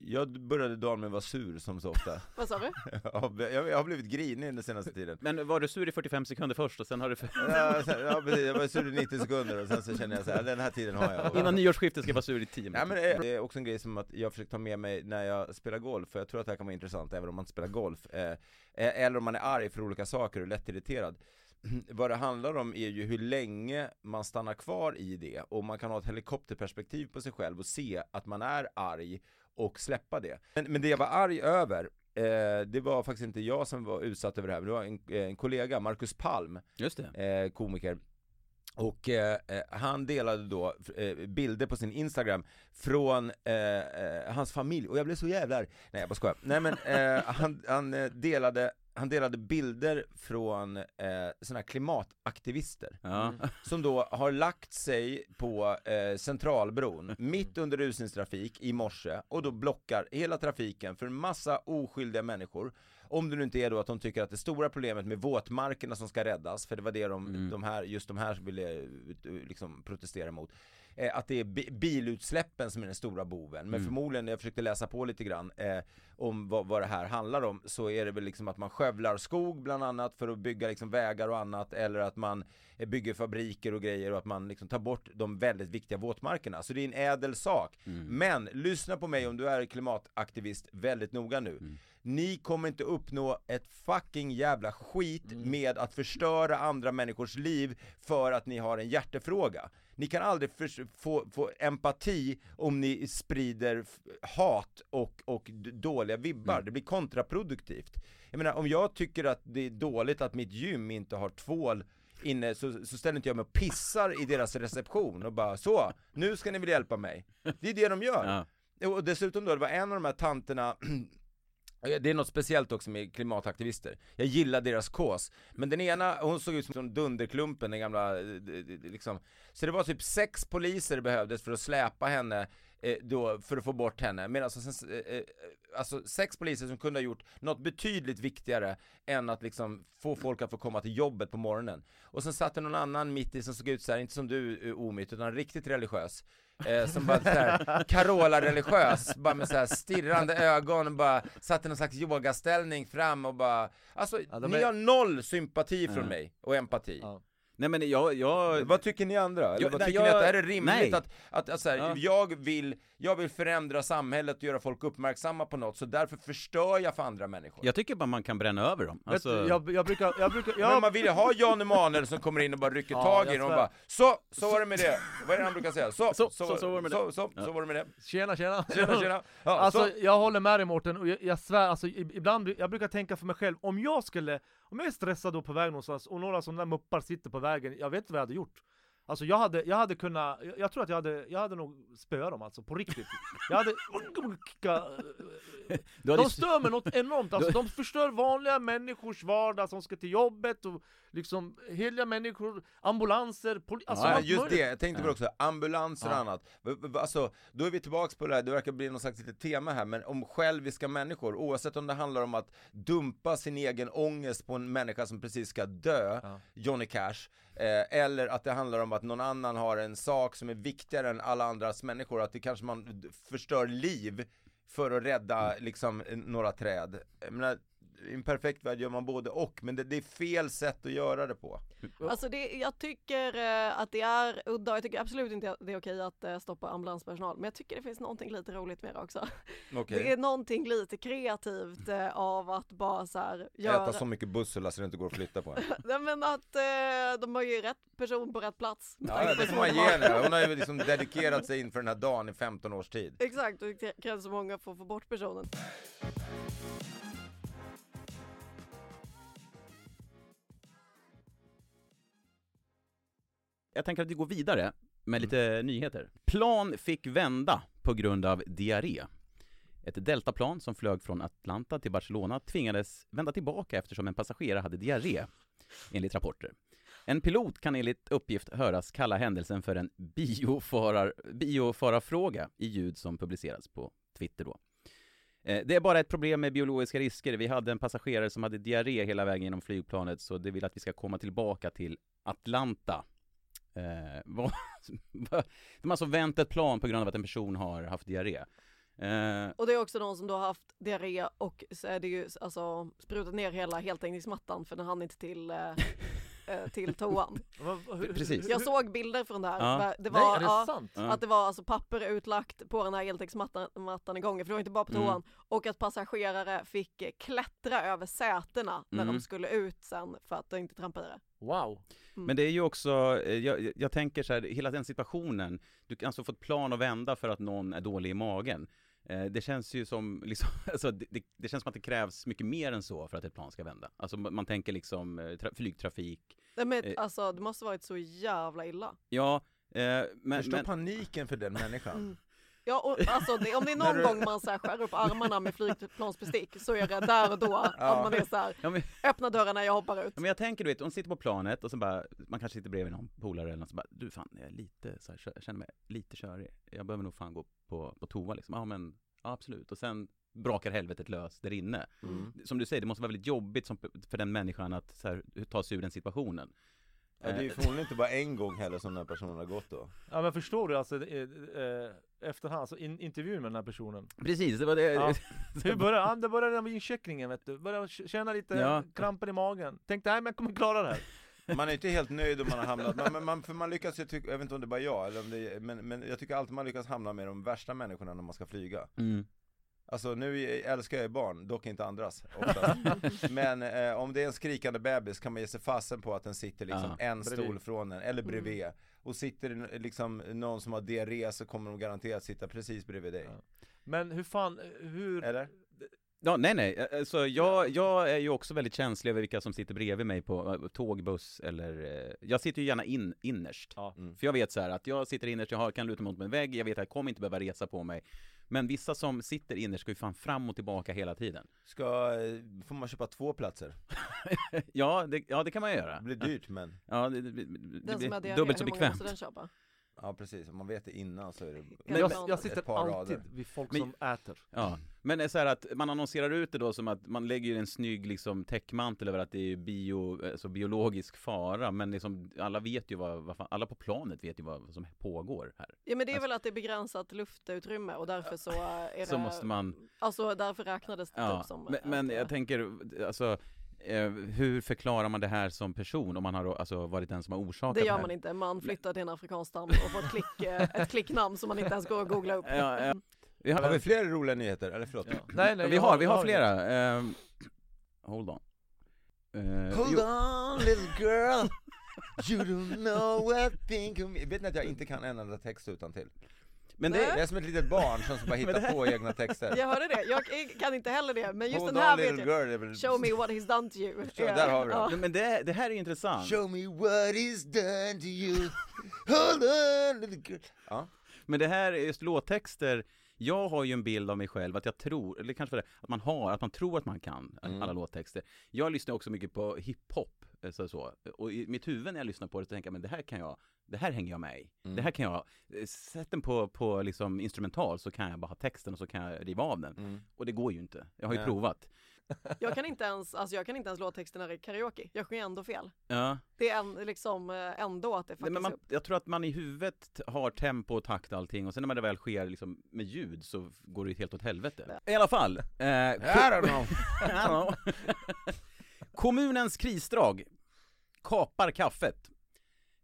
Jag började dagen med att vara sur som så ofta. Vad sa du? Jag jag har blivit grinig den senaste tiden. Men var du sur i 45 sekunder först och sen har du... Ja, sen- ja precis, jag var sur i 90 sekunder och sen så känner jag så här, den här tiden har jag. Innan nyårsskiftet ska jag vara sur i 10 Nej minuter. men det är också en grej som att jag försöker ta med mig när jag spelar golf, för jag tror att det här kan vara intressant även om man inte spelar golf, eh, eh, eller om man är arg för olika saker och lättirriterad. Vad det handlar om är ju hur länge man stannar kvar i det och man kan ha ett helikopterperspektiv på sig själv och se att man är arg och släppa det. Men, men det jag var arg över, eh, det var faktiskt inte jag som var utsatt över det här, men det var en, en kollega, Marcus Palm, Just det. eh, komiker. Och eh, eh, han delade då eh, bilder på sin Instagram från eh, eh, hans familj, och jag blev så jävla arg. Nej jag bara skojar. Nej men eh, han, han, eh, delade, han delade bilder från eh, sådana här klimataktivister Ja. som då har lagt sig på eh, Centralbron mitt under rusningstrafik i morse och då blockar hela trafiken för en massa oskyldiga människor. Om det nu inte är då att de tycker att det stora problemet med våtmarkerna som ska räddas, för det var det de, Mm. de här, just de här ville eh, liksom protestera mot. Eh, att det är bi- bilutsläppen som är den stora boven. Men Mm. förmodligen, när jag försökte läsa på lite grann eh, om vad, vad det här handlar om, så är det väl liksom att man skövlar skog bland annat för att bygga liksom vägar och annat, eller att man eh, bygger fabriker och grejer och att man liksom tar bort de väldigt viktiga våtmarkerna. Så det är en ädel sak. Mm. Men lyssna på mig om du är klimataktivist väldigt noga nu. Mm. Ni kommer inte uppnå ett fucking jävla skit med att förstöra andra människors liv för att ni har en hjärtefråga. Ni kan aldrig förs- få, få empati om ni sprider hat och, och dåliga vibbar. Mm. Det blir kontraproduktivt. Jag menar, om jag tycker att det är dåligt att mitt gym inte har tvål inne så, så ställer inte jag mig och pissar i deras reception och bara så, nu ska ni väl hjälpa mig. Det är det de gör. Ja. Och dessutom då, det var en av de här tanterna Det är något speciellt också med klimataktivister. Jag gillar deras kås. Men den ena, hon såg ut som Dunderklumpen, den gamla, eh, liksom. Så det var typ sex poliser behövdes för att släpa henne eh, då, för att få bort henne. Men alltså, sen, eh, eh, eh, alltså sex poliser som kunde ha gjort något betydligt viktigare än att liksom få folk att få komma till jobbet på morgonen. Och sen satt det någon annan mitt i som såg ut så här, inte som du omit, utan riktigt religiös. Eh, som bara såhär, Carola-religiös, bara med såhär stirrande ögon, bara satt i någon slags yogaställning fram och bara Alltså, Ja, ni är- har noll sympati från mig, och empati Ja. Nej men jag, jag Vad tycker ni andra? Eller Jag- vad nej, tycker ni jag- att det här är rimligt nej. att, att, att så här, Ja. jag, vill, jag vill förändra samhället och göra folk uppmärksamma på något, så därför förstör jag för andra människor jag tycker bara man kan bränna över dem. Alltså, jag, jag brukar, jag brukar, jag, Men man vill ju ha Jan Emanuel som kommer in och bara rycker Ja, tag i den och bara Så, så var det med det! Vad är det han brukar säga? Så, Så, så, så var det med det. så, så, Ja. så var det med det tjena tjena! Tjena tjena! Ja, Alltså så. jag håller med dig Mårten, och jag, jag svär, alltså ibland, jag brukar tänka för mig själv, om jag skulle, om jag är stressad då på väg någonstans och några sådana där muppar sitter på vägen, jag vet inte vad jag hade gjort. Alltså jag hade, jag hade kunnat, jag, jag tror att jag hade, jag hade nog spöat dem alltså, på riktigt Jag hade, de stör mig något enormt, alltså de förstör vanliga människors vardag som ska till jobbet och liksom heliga människor, ambulanser, poli- alltså Ja, just möjligt. det, jag tänkte på det också, ambulanser och Ja. annat. Alltså, då är vi tillbaks på det här, det verkar bli någon slags litet tema här, men om själviska människor, oavsett om det handlar om att dumpa sin egen ångest på en människa som precis ska dö, Ja. Johnny Cash, eh, eller att det handlar om att någon annan har en sak som är viktigare än alla andras människor, att det kanske man förstör liv för att rädda liksom eh, några träd. Jag menar, i en perfekt värld gör man både och, men det, det är fel sätt att göra det på. Alltså det, jag tycker eh, att det är udda jag tycker absolut inte att det är okej att eh, stoppa ambulanspersonal. Men jag tycker det finns någonting lite roligt med det också. Okej. Det är någonting lite kreativt eh, av att bara så här göra... Äta så mycket bussula så det inte går att flytta på. Nej men att de har ju rätt person på rätt plats. Ja, det får man ge henne. Hon har ju liksom dedikerat sig inför den här dagen i 15 års tid. Exakt, och det krävs så många för att få bort personen. Jag tänker att vi går vidare med lite nyheter. Plan fick vända på grund av diarré. Ett deltaplan som flög från Atlanta till Barcelona tvingades vända tillbaka eftersom en passagerare hade diarré, enligt rapporter. En pilot kan enligt uppgift höras kalla händelsen för en biofarar, biofararfråga i ljud som publicerats på Twitter då. Eh, Det är bara ett problem med biologiska risker. Vi hade en passagerare som hade diarré hela vägen genom flygplanet så det vill att vi ska komma tillbaka till Atlanta. Eh, vad, de har alltså vänt ett plan på grund av att en person har haft diarré. Eh, Och det är också någon som då har haft diarré och så är det ju alltså sprutat ner hela heltäckningsmattan för den hann inte till, eh, till toan. Precis. Jag såg bilder från det här. Ja. Det Nej, var, är det ja, sant? Att det var alltså papper utlagt på den här heltäckningsmattan mattan i gången, för det var inte bara på Mm. toan. Och att passagerare fick eh, klättra över sätena när Mm. de skulle ut sen för att de inte trampade det. Wow! Men det är ju också, eh, jag, jag- jag tänker så här, hela den situationen, du kan alltså få ett plan att vända för att någon är dålig i magen. Eh, Det känns ju som, liksom, alltså, det, det, det känns som att det krävs mycket mer än så för att ett plan ska vända. Alltså man man tänker liksom eh, tra, flygtrafik, Nej, men Eh. alltså det måste varit så jävla illa. ja, eh, men, Förstå men paniken för den människan. Ja och alltså det, om det är någon du- gång man så här skär upp armarna med flygplansbestick så är det där och då att man är så här, ja, men, öppna dörrarna jag hoppar ut. Ja, men jag tänker du vet, hon sitter på planet och så bara, man kanske sitter bredvid någon polare eller något så bara, du fan, jag är lite så här, jag känner mig lite körig, jag behöver nog fan gå på, på toa liksom, ja men, ja absolut, och sen brakar helvetet lös där inne. Mm. Som du säger, det måste vara väldigt jobbigt som, för den människan att så här, ta sig ur den situationen. Ja, det är ju förmodligen inte bara en gång heller som den här personen har gått då. Ja men förstår du alltså, eh, eh, efterhand, alltså in, intervjun med den här personen Precis, det var det. Ja. Hur började ja, det? började med incheckningen vet du, började känna lite Ja. kramper i magen Tänkte nej men jag kommer klara det här Man är inte helt nöjd om man har hamnat, men, men man, för man lyckas ju tycka, jag vet inte om det är bara jag, eller om det är, men, men jag tycker alltid man lyckas hamna med de värsta människorna när man ska flyga. Mm. Alltså nu älskar jag ju barn, dock inte andras oftast. Men eh, om det är en skrikande bebis kan man ge sig fasen på att den sitter liksom Ja, en bredvid. stol från den, eller bredvid. Och sitter liksom någon som har diarré så kommer de garanterat sitta precis bredvid dig. Ja. Men hur fan, eh, hur Eller? Ja, nej nej, alltså jag, jag är ju också väldigt känslig över vilka som sitter bredvid mig på eh, tåg, buss eller, eh, jag sitter ju gärna in, innerst. Ja. Mm. För jag vet så här att jag sitter innerst, jag har, kan luta mig mot en vägg, jag vet att jag kommer inte behöva resa på mig. Men vissa som sitter innerst ska ju fan fram och tillbaka hela tiden. Ska, eh, får man köpa två platser? ja, det, ja, det kan man Det göra. blir dyrt men Ja, det, det, det Den som blir har diarré, dubbelt så hur många bekvämt. måste den köpa? Ja precis, om man vet det innan så är det Men jag, jag sitter Ett par alltid rader. vid folk Men- som äter. Ja, men det är så här att man annonserar ut det då som att man lägger ju en snygg liksom täckmantel över att det är bio, alltså biologisk fara Men liksom alla vet ju vad, vad fan, alla på planet vet ju vad som pågår här Ja men det är Alltså- väl att det är begränsat luftutrymme och därför så är det Så måste man, Alltså därför räknades det ja typ som men, men jag tänker, alltså eh, hur förklarar man det här som person om man har alltså varit den som har orsakat Det gör här? man inte, man flyttar till en afrikansk stam och får ett, klick, eh, ett klicknamn som man inte ens går att googla upp. Ja, ja. Vi Har har, vi fler roliga nyheter? Eller förlåt? Nej, nej, vi har, vi har flera Ehm, Hold on Eh, Hold jo, on little girl You don't know what think of me Vet ni att jag inte kan en enda text utan till? Men det, Jag är som ett litet barn som bara hittar det här- på egna texter Jag hörde det, jag kan inte heller det, men just Hold den här vet jag. girl. Show me what he's done to you. Så, där har vi. Ja. men det, det här är intressant Show me what is done to you Hold on little girl Ja, Men det här är just låttexter jag har ju en bild av mig själv att jag tror, eller kanske det, att man har, att man tror att man kan Mm. alla låttexter. Jag lyssnar också mycket på hiphop, eh, så, så. och i mitt huvud när jag lyssnar på det så tänker jag, men det här kan jag, det här hänger jag med i. Mm. Det här kan jag, eh, sätt den på, på liksom instrumental så kan jag bara ha texten och så kan jag riva av den. mm. Och det går ju inte, jag har ju Nej. provat. Jag kan inte ens, alltså jag kan inte ens låttexterna i karaoke. Jag sjunger ändå fel. Ja. Det är en, liksom eh, ändå att det Nej, fuckas men man, upp. jag tror att man i huvudet har tempo och takt och allting och sen när det väl sker liksom med ljud så går det helt åt helvete. I alla fall. Eh, I don't know I don't know. Kommunens krisdrag kapar kaffet.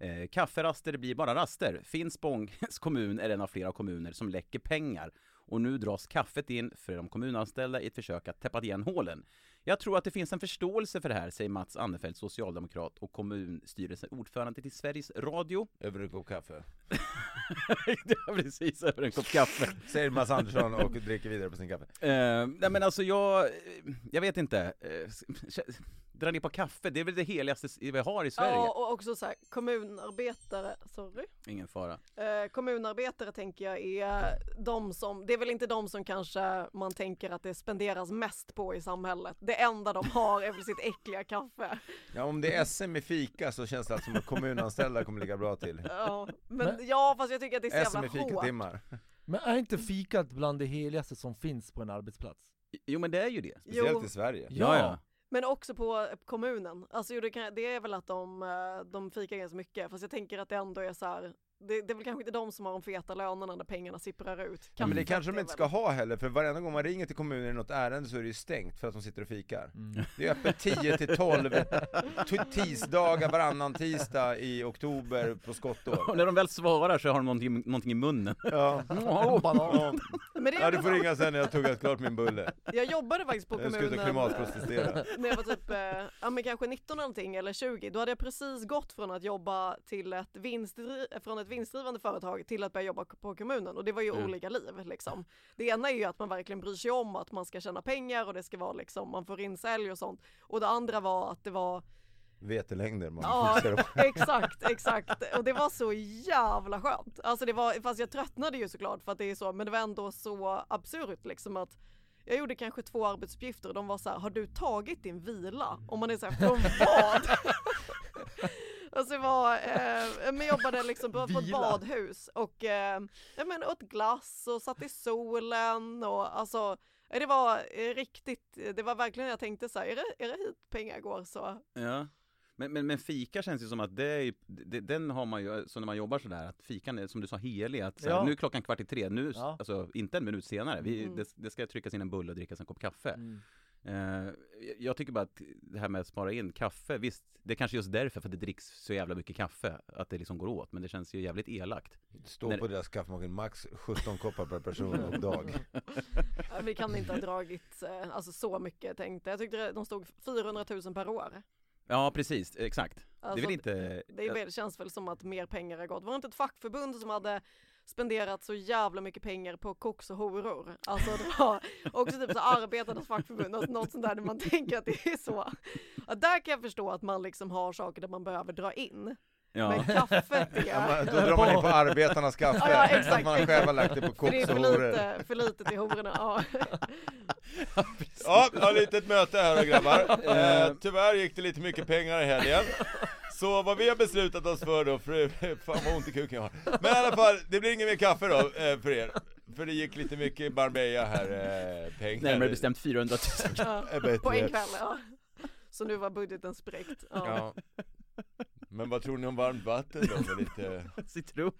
Eh, kafferaster blir bara raster. Finspångs kommun är en av flera kommuner som läcker pengar och nu dras kaffet in för de kommunanställda i ett försök att täppa igen hålen. Jag tror att det finns en förståelse för det här, säger Mats Annefelt, socialdemokrat och kommunstyrelseordförande till Sveriges Radio. Över en kopp kaffe ja, precis, över en kopp kaffe. Säger Mats Andersson och dricker vidare på sin kaffe Eh, nej men alltså jag, jag vet inte. Eh, dra ner på kaffe, det är väl det heligaste vi har i Sverige? Ja, och också så här, kommunarbetare, sorry. Ingen fara. Eh, kommunarbetare tänker jag är de som, det är väl inte de som kanske man tänker att det spenderas mest på i samhället. Det enda de har är väl sitt äckliga kaffe. Ja om det är SM i fika så känns det alltså som att kommunanställda kommer ligga bra till Ja, men, Men- ja fast jag tycker att det är så SM i jävla hårt. fikatimmar Men är inte fikat bland det heligaste som finns på en arbetsplats? Jo men det är ju det. Speciellt Jo. i Sverige Ja, ja. Men också på kommunen. Alltså jo, det, kan, det är väl att de, eh, de fikar ganska mycket. Fast jag tänker att det ändå är så här. Det, det är väl kanske inte de som har de feta lönerna när pengarna sipprar ut. Ja, men det kanske de inte ska ha heller, för varenda gång man ringer till kommunen i något ärende så är det ju stängt för att de sitter och fikar Mm. Det är öppet 10 till 12 t- tisdagar varannan tisdag i oktober på skottår Och när de väl svarar så har de någonting, någonting i munnen. Ja, Hallå, banan. Men det är ja du får ringa sen när jag tuggat klart min bulle Jag jobbade faktiskt på Jag ska ut och kommunen. klimatprotestera när jag var typ, eh, ja men kanske 19 någonting eller 20, då hade jag precis gått från att jobba till ett, vinstdri- från ett vinstdrivande företag till att börja jobba på kommunen och det var ju Mm. olika liv liksom. Det ena är ju att man verkligen bryr sig om att man ska tjäna pengar och det ska vara liksom, man får in sälj och sånt. Och det andra var att det var, Vetelängder man ja exakt, exakt. Och det var så jävla skönt. Alltså det var, fast jag tröttnade ju såklart för att det är så, men det var ändå så absurt liksom att jag gjorde kanske två arbetsuppgifter och de var så här, har du tagit din vila? Och man är så här, från vad? Alltså det var, eh, men jobbade liksom på, på ett badhus och eh, ja, men åt glass och satt i solen och alltså det var riktigt, det var verkligen jag tänkte så här, är det, är det hit pengar går så Ja. Men, men, men fika känns ju som att det är det, den har man ju, så när man jobbar sådär, att fikan är som du sa helig, att så här, Ja. nu är klockan kvart i tre, nu, Ja. alltså inte en minut senare, vi, Mm. det, det ska tryckas in en bulle och drickas en kopp kaffe. Mm. Eh, jag tycker bara att det här med att spara in kaffe, visst, det är kanske just därför, för att det dricks så jävla mycket kaffe, att det liksom går åt, men det känns ju jävligt elakt. Står När- på deras kaffemaskin, max 17 koppar per person och dag Vi kan inte ha dragit eh, alltså så mycket tänkte jag. tyckte det- de stod 400 000 per år. Ja, precis, exakt. det är Alltså, väl inte... Det väl, känns väl som att mer pengar har gått. Var det inte ett fackförbund som hade spenderat så jävla mycket pengar på koks och horor? Alltså det var också typ så arbetarnas fackförbund, alltså något sånt där där man tänker att det är så. Ja, där kan jag förstå att man liksom har saker där man behöver dra in. Ja. Men kaffet det ja, är, man, Då drar man in på arbetarnas kaffe, Ja, ja, exakt, att man exakt. själv har lagt det på för det är koks och för horor lite, för lite till hororna. Ja. Ja, jag har lite ett möte här grabbar. Eh, tyvärr gick det lite mycket pengar i helgen. Så vad vi har beslutat oss för då, för, fan vad ont i kuken jag har. Men i alla fall, det blir inget mer kaffe då eh, för er. För det gick lite mycket i Marbella här, eh, pengar. Närmare bestämt 400 000. Ja, är bättre. på en kväll, ja. Så nu var budgeten spräckt. Ja. Ja. Men vad tror ni om varmt vatten då med lite, Citron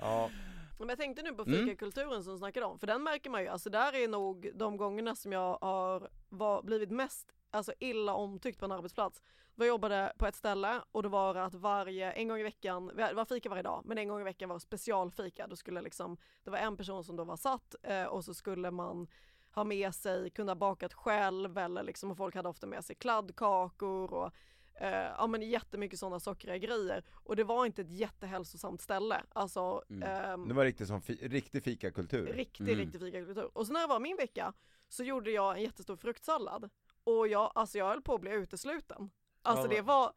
ja. Men jag tänkte nu på Mm. fikakulturen som du snackade om, för den märker man ju, alltså där är nog de gångerna som jag har var, blivit mest alltså illa omtyckt på en arbetsplats. Jag jobbade på ett ställe och då var det att varje, en gång i veckan, det var fika varje dag, men en gång i veckan var specialfika. Då skulle liksom, det var en person som då var satt eh, och så skulle man ha med sig, kunna bakat själv eller liksom, och folk hade ofta med sig kladdkakor och eh, ja men jättemycket sådana sockriga grejer. Och det var inte ett jättehälsosamt ställe. Alltså, Mm. ehm, Det var riktigt som fi, riktig fikakultur. Riktig, Mm. riktig fikakultur. Och så när det var min vecka så gjorde jag en jättestor fruktsallad. Och jag, alltså jag höll på att bli utesluten. Alltså Ja, det var,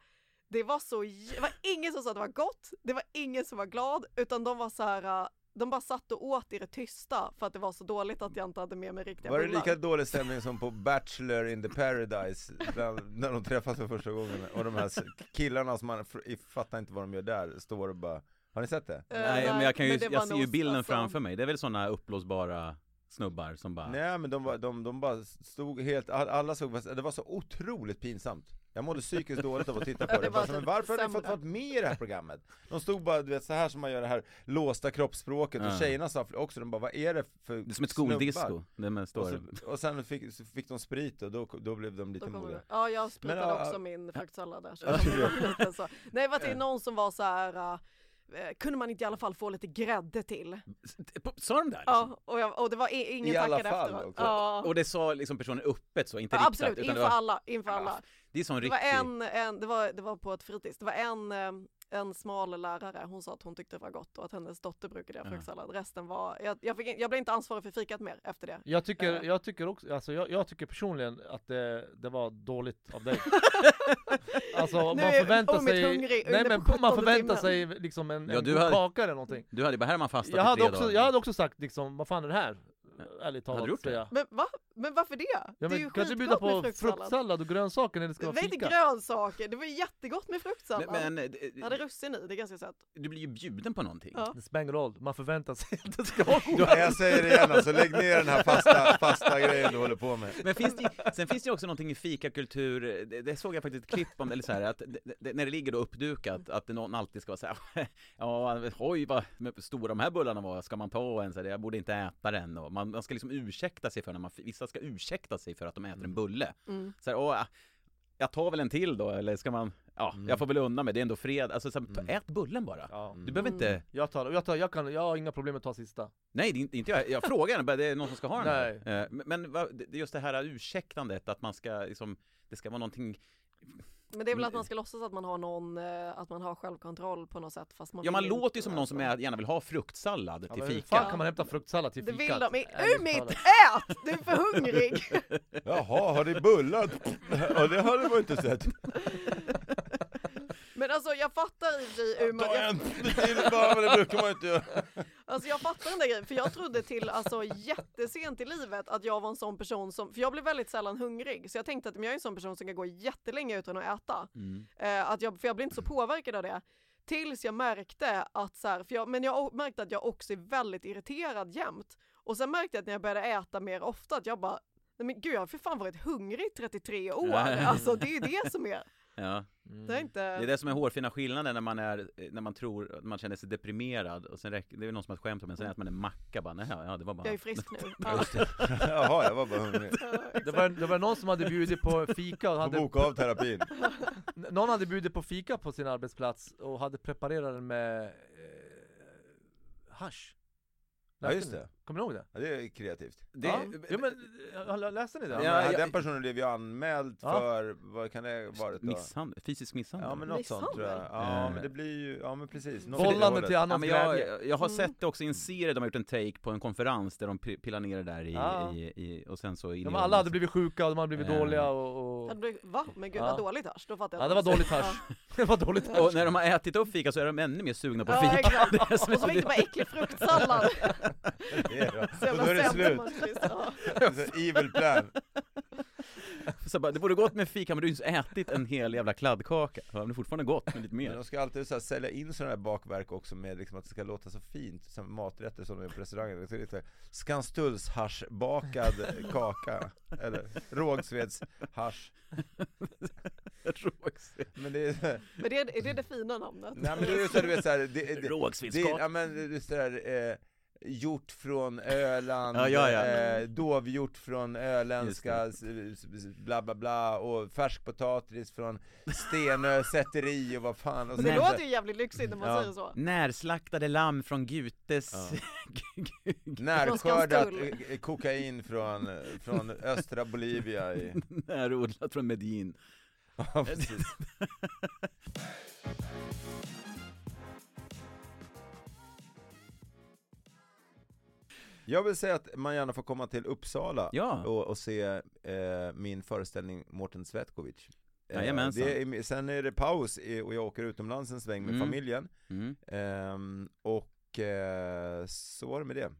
det var så, det var ingen som sa att det var gott, det var ingen som var glad, utan de var så här, de bara satt och åt i det tysta för att det var så dåligt att jag inte hade med mig riktiga Var det bullar. lika dålig stämning som på Bachelor in the Paradise, när de träffas för första gången? Och de här killarna som man fattar inte vad de gör där, står och bara Har ni sett det? Eh, Nej men jag kan ju, jag ser ju bilden alltså, framför mig. Det är väl sådana uppblåsbara snubbar som bara Nej men de, var, de, de bara stod helt, all- alla såg, det var så otroligt pinsamt Jag mådde psykiskt dåligt av att titta på det det, bara, men typ varför har ni fått vara med i det här programmet? De stod bara, du vet så här som man gör det här låsta kroppsspråket, och tjejerna sa också, de bara vad är det för Det är som ett snubbar?" skoldisco. Det Och, står... så, och sen fick, så fick de sprit och då, då blev de lite modiga. Ja jag spritade ja, också ja. min fruktsallad där. Så. Nej det var till någon som var så här. Eh, kunde man inte i alla fall få lite grädde till? Sa de där? Ja, och, jag, och det var ingen I alla tackade fall efteråt. också. Ja. Och det sa liksom personen öppet så, inte Ja, riktat? absolut, utan inför det var, alla, inför alla. Det är sån Det riktig... var en, en det, var, det var på ett fritids, det var en, eh, en smal lärare, hon sa att hon tyckte det var gott och att hennes dotter brukade göra Ja. fruktsallad. Resten var, jag, jag, fick, jag blev inte ansvarig för fikat mer efter det. Jag tycker, Eh. jag tycker också, alltså jag, jag tycker personligen att det, det var dåligt av dig Alltså man förväntar sig, hungrig nej men man 17:e förväntar sig liksom en, Ja, en du hade- kaka eller någonting Du hade bara, här man fastat jag i hade, också, dagar. jag hade också sagt liksom, vad fan är det här? Ärligt talat Hade du gjort det? Men va? Men varför det? Ja, det är ju men, kan du bjuda på fruktsallad. och grönsaker när det ska Det vara var inte fika? grönsaker, det var jättegott med fruktsallad. Men, men Jag hade russin i, det är ganska sött. du blir ju bjuden på någonting. Ja. Det spelar ingen roll, man förväntar sig att det ska vara Ja, jag säger det igen alltså, lägg ner den här fasta, fasta grejen du håller på med Men finns det, sen finns det ju också någonting i fikakultur, det, det såg jag faktiskt ett klipp om, eller så här, att det, det, när det ligger då uppdukat, att det någon alltid ska vara så här, ja, oj vad stora de här bullarna var, ska man ta en? Så här, jag borde inte äta den och man, man ska liksom ursäkta sig för när man, vissa ska ursäkta sig för att de äter en bulle. Mm. Så här, åh, jag tar väl en till då, eller ska man, ja, Mm. jag får väl unna mig, det är ändå fredag, alltså så Mm. ät bullen bara. Ja. Du behöver inte, Jag tar, jag tar, jag kan, jag har inga problem med att ta sista nej det är inte, jag, jag frågar bara, det är någon som ska ha den Nej. här. Eh, Men, men just det här ursäktandet, att man ska liksom, det ska vara någonting Men det är väl att man ska låtsas att man har någon, eh, att man har självkontroll på något sätt fast man Ja man låter ju som någon som är, gärna vill ha fruktsallad till men hur fika. fan kan man hämta fruktsallad till Det fikat? vill de, Umit, talat. ät! Du är för hungrig! Jaha, har ni bullar? Ja det hade man inte sett Men alltså jag fattar i och för sig Umit, Ta jag, en till bara, men det brukar man inte göra alltså jag fattar den där grejen, för jag trodde till alltså jättesent i livet att jag var en sån person som, för jag blir väldigt sällan hungrig, så jag tänkte att men jag är en sån person som kan gå jättelänge utan att äta. Mm. Eh, att jag, för jag blir inte så påverkad av det. Tills jag märkte att så här, för jag, men jag märkte att jag också är väldigt irriterad jämt. Och sen märkte jag att när jag började äta mer ofta att jag bara, nej men gud jag har för fan varit hungrig i 33 år. Alltså det är ju det som är, Ja. det är inte... Det är det som är hårfina skillnaden när man är, när man tror, att man känner sig deprimerad och sen räcker, det är någon som har skämt om men sen äter man en macka bara, nej ja det var bara Jag är frisk nu. Ja. Jaha, jag var bara hungrig Det var, det var någon som hade bjudit på fika och hade, boka av terapin Någon hade bjudit på fika på sin arbetsplats och hade preparerat den med eh, hasch Ja just det, Kommer ni ihåg det? ja, det är kreativt det ja. Jo, men, läste ni det? ja, Ja, men, Den personen blev ju anmäld Ja. för, vad kan det varit då? Misshandel, fysisk misshandel. Ja men något sånt tror jag, ja men det blir ju, ja men precis Vållande till Ja, annans men glädje jag, jag har Mm. sett det också i en serie, de har gjort en take på en konferens där de pi- pillar ner det där i, Ja. i, i och sen så in de i alla hade blivit sjuka och de hade blivit Eh. dåliga och, och... Ja, blir- Va? Men gud Ja. vad dåligt hasch, då fattar jag Ja det var dåligt hasch Det var dåligt hasch Och när de har ätit upp fika så är de ännu mer sugna på Ja, fika. exakt. Det är som är Och så fick de äcklig fruktsallad. Är. Så Och då är det slut, centermarxist, ja. Det är så evil plan Så bara, det borde gått med fika men du har ju inte ätit en hel jävla kladdkaka. Ja, men det är fortfarande gott med lite Men mer. de ska alltid så här, sälja in sådana här bakverk också med liksom att det ska låta så fint, som maträtter som de gör på restaurangen. Det är lite kaka, eller rågsvedshasch. Men det är Men det är, är det det fina namnet? Nej men det är ju så du vet såhär, det, det, det, Rågsvedskaka. ja men det är sådär, eh, hjort från Öland, Ja, ja, ja. Eh, dovhjort från öländska, bla bla bla, och färskpotatis från Stenö säteri och vad fan och Det så- låter ju jävligt lyxigt när man Ja. säger så. Närslaktade lamm från Gutes Närskördat eh, kokain från, från östra Bolivia i... Närodlat från Medellin. Ja, precis. Jag vill säga att man gärna får komma till Uppsala Ja. och, och se eh, min föreställning Mårten Svetkovic. Eh, det är, sen är det paus och jag åker utomlands en sväng med Mm. familjen. Mm. Ehm, och eh, så var det med det.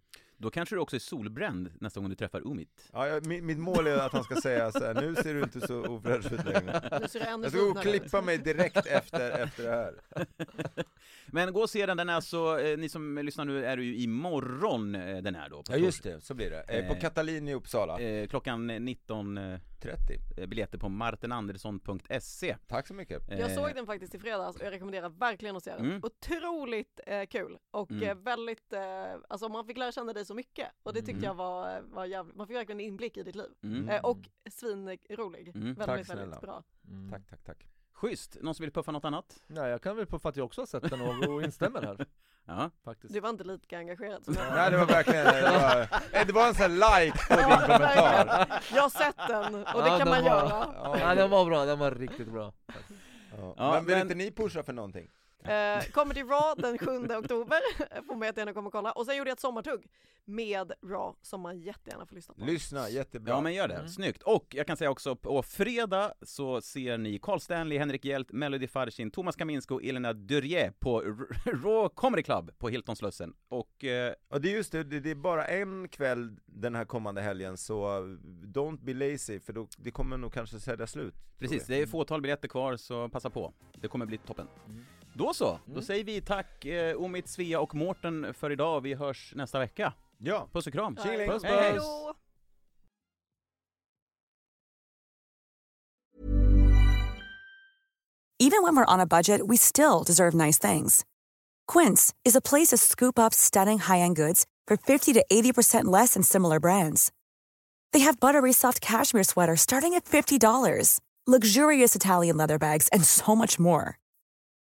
Då kanske du också är solbränd nästa gång du träffar Umit. Ja, jag, mi- mitt mål är att han ska säga så här, nu ser du inte så ofräsch ut längre. Jag ska gå och klippa mig direkt efter, efter det här. Men gå och se den, den är alltså, eh, ni som lyssnar nu är det ju imorgon eh, den är då. På Ja just det, så blir det. Eh, på Katalin i Uppsala. Klockan 19, eh, 30. eh, biljetter på martenandersson.se. Tack så mycket. Jag Eh, såg den faktiskt i fredags och jag rekommenderar verkligen att se den. Mm. Otroligt eh, kul och Mm. eh, väldigt, eh, alltså man fick lära känna dig så mycket och det tyckte Mm. jag var, var jävligt, man fick verkligen en inblick i ditt liv. Mm. Eh, och svinrolig. Mm. Väldigt, Tack väldigt snälla. bra. Mm. Tack, tack, tack. Schysst, någon som vill puffa något annat? Nej jag kan väl för att jag också har sett den och, och instämmer här Ja. faktiskt Du var inte lika engagerad som jag Nej det var verkligen, det var, det var en sån här like på din kommentar. Jag har sett den och det Ja, kan man var- göra. Ja den var bra, den var riktigt bra. Ja, men vill men- inte ni pusha för någonting? Eh, Comedy Raw den 7 oktober, får man jättegärna komma och kolla. Och sen gjorde jag ett sommartugg med Raw som man jättegärna får lyssna på. Lyssna, jättebra. Ja men gör det, snyggt. Och jag kan säga också på fredag så ser ni Carl Stanley, Henrik Hjelt, Melody Farshin, Thomas Kaminsko och Elena Durier på Raw Comedy Club på Hilton Slussen. Och eh, Och det är just det, det är bara en kväll den här kommande helgen så don't be lazy för då, det kommer nog kanske sälja slut. precis, det är fåtal biljetter kvar så passa på. Det kommer bli toppen. Då så, då säger vi tack eh, Omid, Svea och Mårten för idag. Vi hörs nästa vecka. Ja, Puss och kram! Tjingeling. Puss, Hej, hej. puss. Hejdå! Even when we're on a budget, we still deserve nice things. Quince is a place to scoop up stunning high-end goods for 50 to 80% less than similar brands. They have buttery soft cashmere sweaters starting at $50, luxurious Italian leather bags, and so much more.